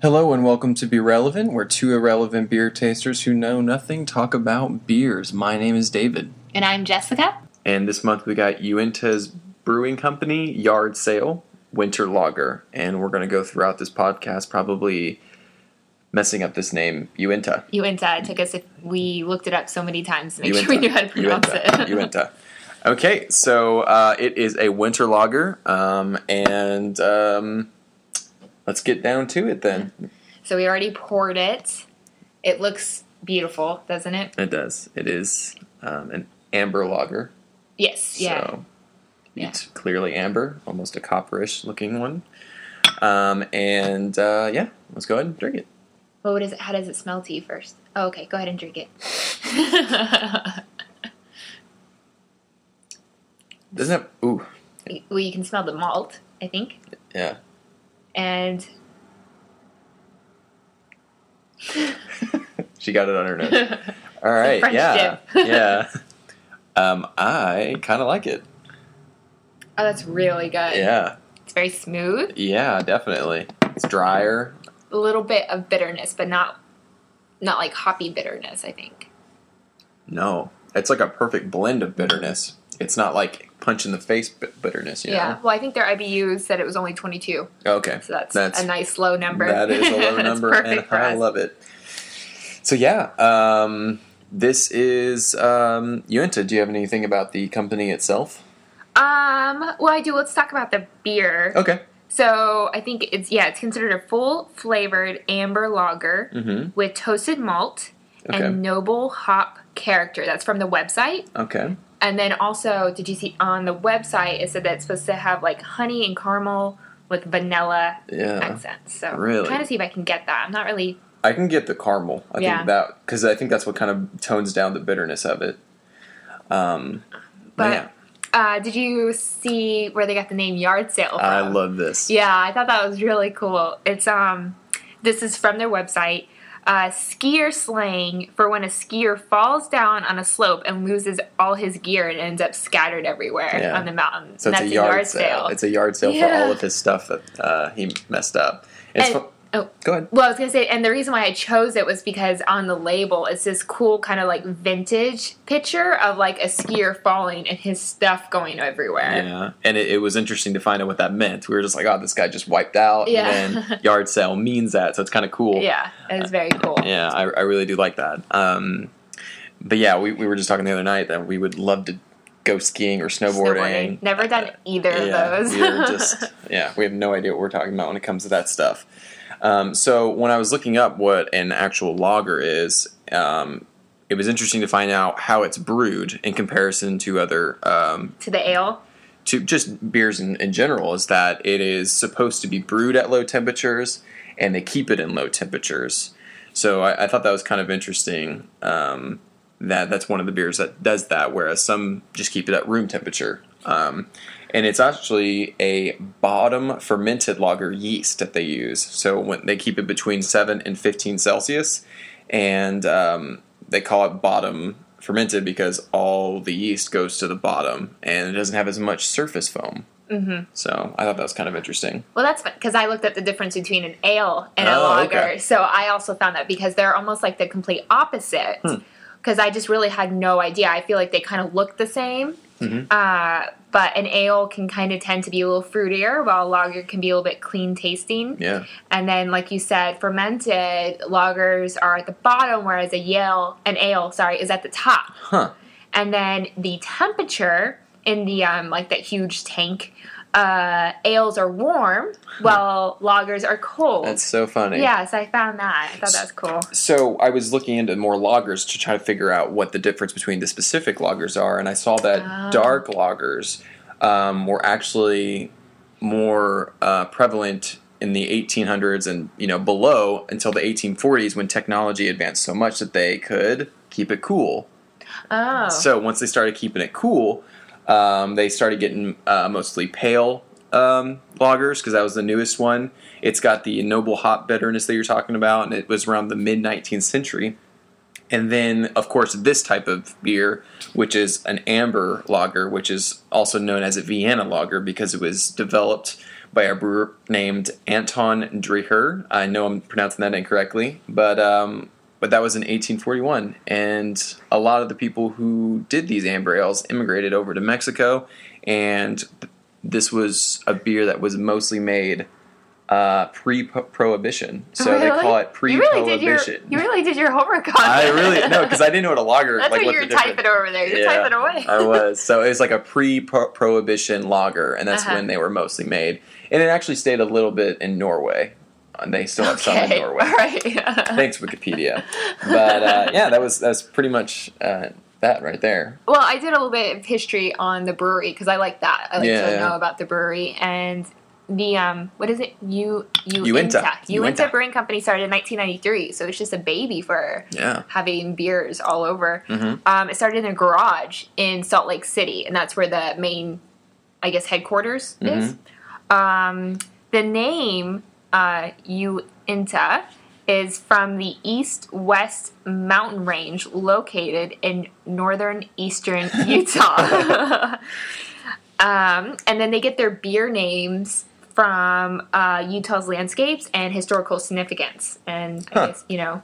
Hello and welcome to Be Relevant, where two irrelevant beer tasters who know nothing talk about beers. My name is David. And I'm Jessica. And this month we got Uinta's Brewing Company Yard Sale Winter Lager. And we're going to go throughout this podcast probably messing up this name, Uinta. Uinta. It took us, we looked it up so many times to make Uinta. sure we knew how to pronounce Uinta. it. Uinta. Okay, so uh, it is a winter lager. Um, and. Um, let's get down to it then. So we already poured it. It looks beautiful, doesn't it? It does. It is um, an amber lager. Yes. Yeah. So it's yeah. clearly amber, almost a copperish looking one. Um, and uh, yeah, let's go ahead and drink it. Well, what is it? How does it smell to you first? Oh, okay. Go ahead and drink it. Doesn't have ooh. Well, you can smell the malt. I think. Yeah and she got it on her nose. All right, yeah, yeah. Um, I kind of like it. Oh, that's really good. Yeah, it's very smooth. Yeah, definitely. It's drier. A little bit of bitterness, but not not like hoppy bitterness. I think. No, it's like a perfect blend of bitterness. It's not like punch in the face bitterness. yeah. Know? Well, I think their IBU said it was only 22. Okay. So that's, that's a nice low number. That is a low number, and I love it. So yeah, um, this is um, Uinta. Do you have anything about the company itself? Um. Well, I do. Let's talk about the beer. Okay. So I think it's yeah, it's considered a full flavored amber lager mm-hmm. with toasted malt okay. and noble hop character. That's from the website. Okay. And then also, did you see on the website it said that it's supposed to have like honey and caramel with vanilla yeah. accents. So really? I'm trying to see if I can get that. I'm not really. I can get the caramel. I yeah. think that because I think that's what kind of tones down the bitterness of it. Um, but yeah. uh, did you see where they got the name Yard Sale from? I love this. Yeah, I thought that was really cool. It's um, this is from their website uh, skier slang for when a skier falls down on a slope and loses all his gear and ends up scattered everywhere yeah. on the mountain. So it's a yard, a yard sale. sale. It's a yard sale yeah. for all of his stuff that uh, he messed up. It's and, fu- Oh, go ahead. Well, I was gonna say, and the reason why I chose it was because on the label it's this cool kind of like vintage picture of like a skier falling and his stuff going everywhere. Yeah, and it, it was interesting to find out what that meant. We were just like, oh, this guy just wiped out. Yeah. And then yard sale means that, so it's kind of cool. Yeah, it is very cool. Yeah, I, I really do like that. Um, but yeah, we, we were just talking the other night that we would love to go skiing or snowboarding. snowboarding. Never done either yeah, of those. we're just yeah, we have no idea what we're talking about when it comes to that stuff. Um, so when I was looking up what an actual lager is, um, it was interesting to find out how it's brewed in comparison to other um, to the ale. To just beers in, in general, is that it is supposed to be brewed at low temperatures, and they keep it in low temperatures. So I, I thought that was kind of interesting. Um, that that's one of the beers that does that, whereas some just keep it at room temperature. Um, and it's actually a bottom fermented lager yeast that they use. So when they keep it between seven and fifteen Celsius, and um, they call it bottom fermented because all the yeast goes to the bottom and it doesn't have as much surface foam. Mm-hmm. So I thought that was kind of interesting. Well, that's because I looked at the difference between an ale and a oh, lager. Okay. So I also found that because they're almost like the complete opposite. Because. I just really had no idea. I feel like they kind of look the same. Mm-hmm. Uh, but an ale can kind of tend to be a little fruitier, while a lager can be a little bit clean tasting. Yeah. And then, like you said, fermented lagers are at the bottom, whereas a Yale, an ale, sorry, is at the top. Huh. And then the temperature in the um, like that huge tank uh, ales are warm while lagers are cold. That's so funny. Yes, I found that. I thought that was cool. So I was looking into more lagers to try to figure out what the difference between the specific lagers are, and I saw that oh. dark lagers um, were actually more uh, prevalent in the 1800s and you know below until the 1840s when technology advanced so much that they could keep it cool. Oh. So once they started keeping it cool, um, they started getting uh, mostly pale um, lagers because that was the newest one. It's got the noble hop bitterness that you're talking about, and it was around the mid 19th century. And then, of course, this type of beer, which is an amber lager, which is also known as a Vienna lager because it was developed by a brewer named Anton Dreher. I know I'm pronouncing that incorrectly, but um, but that was in 1841, and a lot of the people who did these amber ales immigrated over to Mexico, and this was a beer that was mostly made uh, pre-prohibition. So they call it You really did your pre-prohibition. you really did your homework on it. I really no, because I didn't know what a lager. That's like what you're typing over there. You're Yeah, typing away. I was. So it was like a pre-prohibition lager, and that's Uh-huh. when they were mostly made. And it actually stayed a little bit in Norway. And they still have some in. Norway. All right. Thanks, Wikipedia. But uh, yeah, that was that's pretty much uh, that right there. Well, I did a little bit of history on the brewery because I like that. I like Yeah, to yeah. know about the brewery and the um what is it? U Uinta. Uinta. Uinta. Brewing Company started in 1993, so it's just a baby for Yeah. having beers all over. Mhm. Um, it started in a garage in Salt Lake City, and that's where the main, I guess, headquarters is. Mm-hmm. Um, the name uh, Uinta is from the east-west mountain range located in northern eastern Utah. um, and then they get their beer names from uh, Utah's landscapes and historical significance. And I Huh. guess, you know,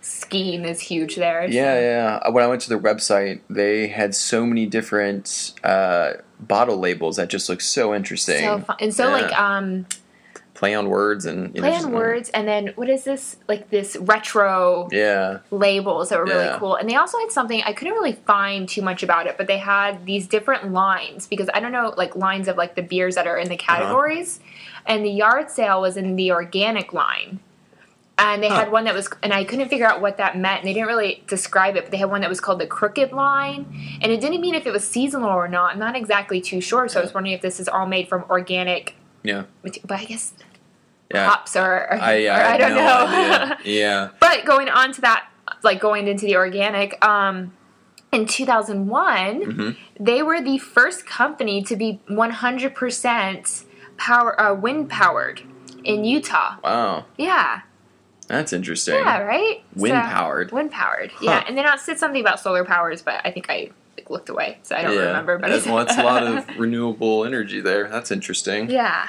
skiing is huge there. so- Yeah, yeah. Uh, When I went to their website, they had so many different uh, bottle labels that just looked so interesting. So fun. And so, Yeah. like, um, Play on words and know, play just- on words, and then what is this? Like this retro Yeah. labels that were really Yeah. cool. And they also had something I couldn't really find too much about it, but they had these different lines because I don't know, like lines of like the beers that are in the Uh-huh. categories. And the yard sale was in the organic line. And they Huh. had one that was, and I couldn't figure out what that meant. And they didn't really describe it, but they had one that was called the crooked line. And it didn't mean if it was seasonal or not. I'm not exactly too sure. So I was wondering if this is all made from organic, Yeah. but I guess Yeah. hops or, or I, or I, I, don't no know. Yeah. But going on to that, like going into the organic, um, in 2001, Mhm. they were the first company to be 100% power uh, wind powered in Utah. Wow. Yeah, That's interesting. yeah, right. Wind powered. Wind powered. Huh. Yeah, and then it said something about solar powers, but I think I like, looked away, so I don't yeah. remember. But That's, well, that's a lot of renewable energy there. That's interesting. yeah.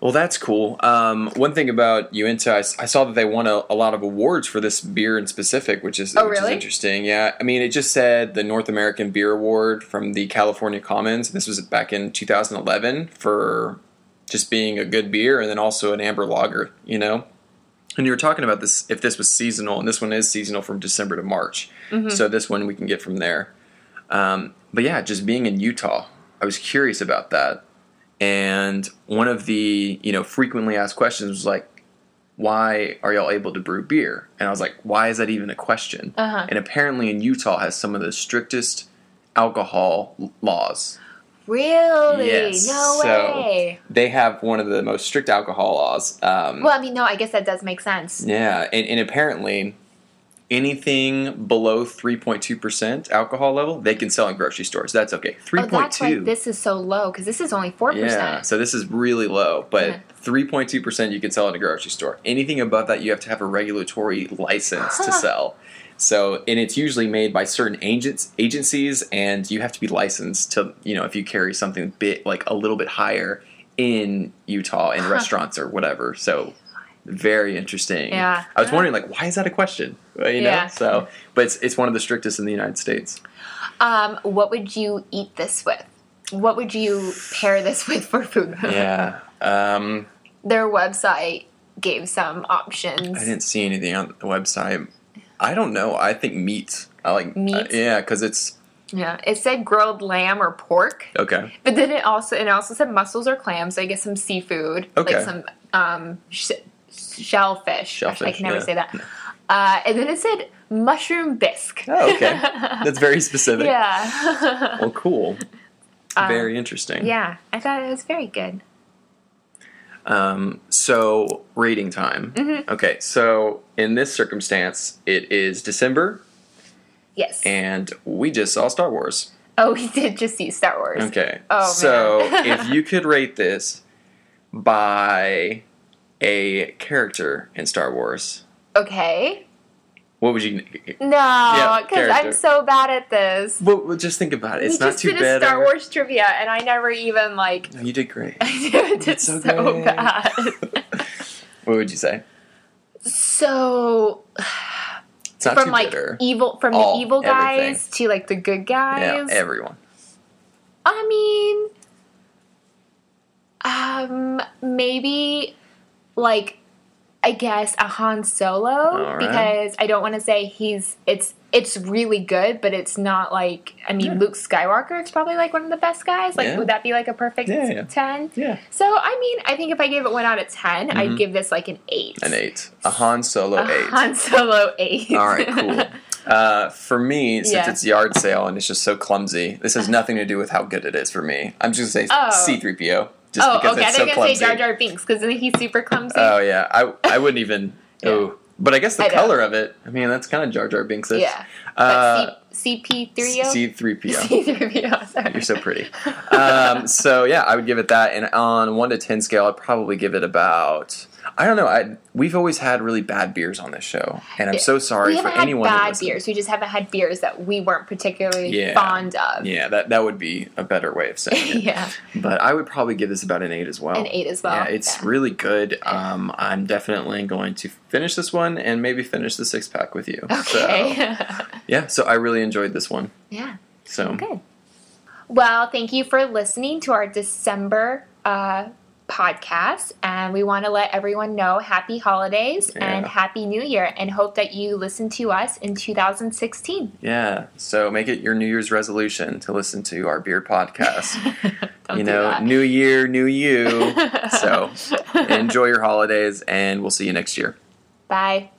Well, that's cool. Um, one thing about Uinta, I saw that they won a, a lot of awards for this beer in specific, which is, Oh, which is interesting. Yeah, I mean, it just said the North American Beer Award from the California Commons. This was back in 2011 for just being a good beer, and then also an amber lager. You know, and you were talking about this if this was seasonal, and this one is seasonal from December to March. Mm-hmm. So this one we can get from there. Um, but yeah, just being in Utah, I was curious about that. And one of the you know frequently asked questions was like, "Why are y'all able to brew beer?" And I was like, "Why is that even a question?" Uh-huh. And apparently, in Utah, has some of the strictest alcohol laws. Really? Yes, No so- way. They have one of the most strict alcohol laws. Um, Well, I mean, no, I guess that does make sense. yeah, and, and apparently, anything below three point two percent alcohol level, they can sell in grocery stores. That's okay. Three Oh, point that's why this is so low because this is only 4%. Yeah, so this is really low, but Yeah. three point two percent you can sell in a grocery store. Anything above that, you have to have a regulatory license to sell. So, and it's usually made by certain agents agencies, and you have to be licensed to, you know, if you carry something bit like a little bit higher in Utah in Huh. restaurants or whatever. So, very interesting. Yeah. I was wondering, like, why is that a question? You know, Yeah. so, but it's it's one of the strictest in the United States. Um, what would you eat this with? What would you pair this with for food? Yeah. Um, Their website gave some options. I didn't see anything on the website. I don't know. I think meat. I like Meat? uh, yeah, because it's Yeah, it said grilled lamb or pork, okay. but then it also it also said mussels or clams. So I guess some seafood, Okay. like some um, sh- shellfish. Shellfish, Actually, I can never yeah. say that. Uh, and then it said mushroom bisque. Oh, okay. That's very specific. yeah. Well, cool. Um, very interesting. yeah, I thought it was very good. Um, so rating time. Mm-hmm. Okay. So in this circumstance, it is December, Yes. and we just saw Star Wars. oh, we did just see Star Wars. Okay. Oh, so if you could rate this by a character in Star Wars, Okay. What would you? No, because character. I'm so bad at this. Well, well, just think about it. It's we not just too did bad. a Star Wars trivia, and I never even like. No, you did great. I did It's so, so bad. What would you say? so It's not from too like bitter. evil, from All- the evil guys everything. to like the good yeah, guys. everyone. I mean, um, maybe like I guess a Han Solo right. because I don't want to say he's it's it's really good, but it's not like I mean Yeah. Luke Skywalker is probably like one of the best guys. Like, Yeah. would that be like a perfect Yeah, yeah. ten? Yeah. So I mean, I think if I gave it one out of 10 i Mhm. I'd give this like an eight. An eight. A Han Solo A eight. Han Solo eight. All right, cool. Uh, for me, since Yeah. it's yard sale and it's just so clumsy, this has nothing to do with how good it is for me. I'm just gonna say Oh. C3PO, just oh, okay. They're so gonna say. Jar Jar Binks because he's super clumsy. Oh yeah, I I wouldn't even. Yeah. Oh, but I guess the I color of it. I mean, that's kind of Jar Jar Binks. yeah. Uh, but CP3O. C3PO. C3PO. You're so pretty. Um, so yeah, I would give it that, and on one to ten scale, I'd probably give it about. I don't know. I we've always had really bad beers on this show, and I'm so sorry for anyone. bad beers. We just haven't had beers that we weren't particularly Yeah. fond of. Yeah, that that would be a better way of saying it. yeah. But I would probably give this about an eight as well. An eight as well. Yeah, it's Yeah. really good. Um, I'm definitely going to finish this one and maybe finish the six pack with you. Okay. So, yeah, so I really enjoyed this one. yeah. So Good. Well, thank you for listening to our December uh, podcast. And we want to let everyone know happy holidays and happy new year and hope that you listen to us in 2016. yeah, so make it your New Year's resolution to listen to our beer podcast. You know, new year, new you. so enjoy your holidays, and we'll see you next year. Bye.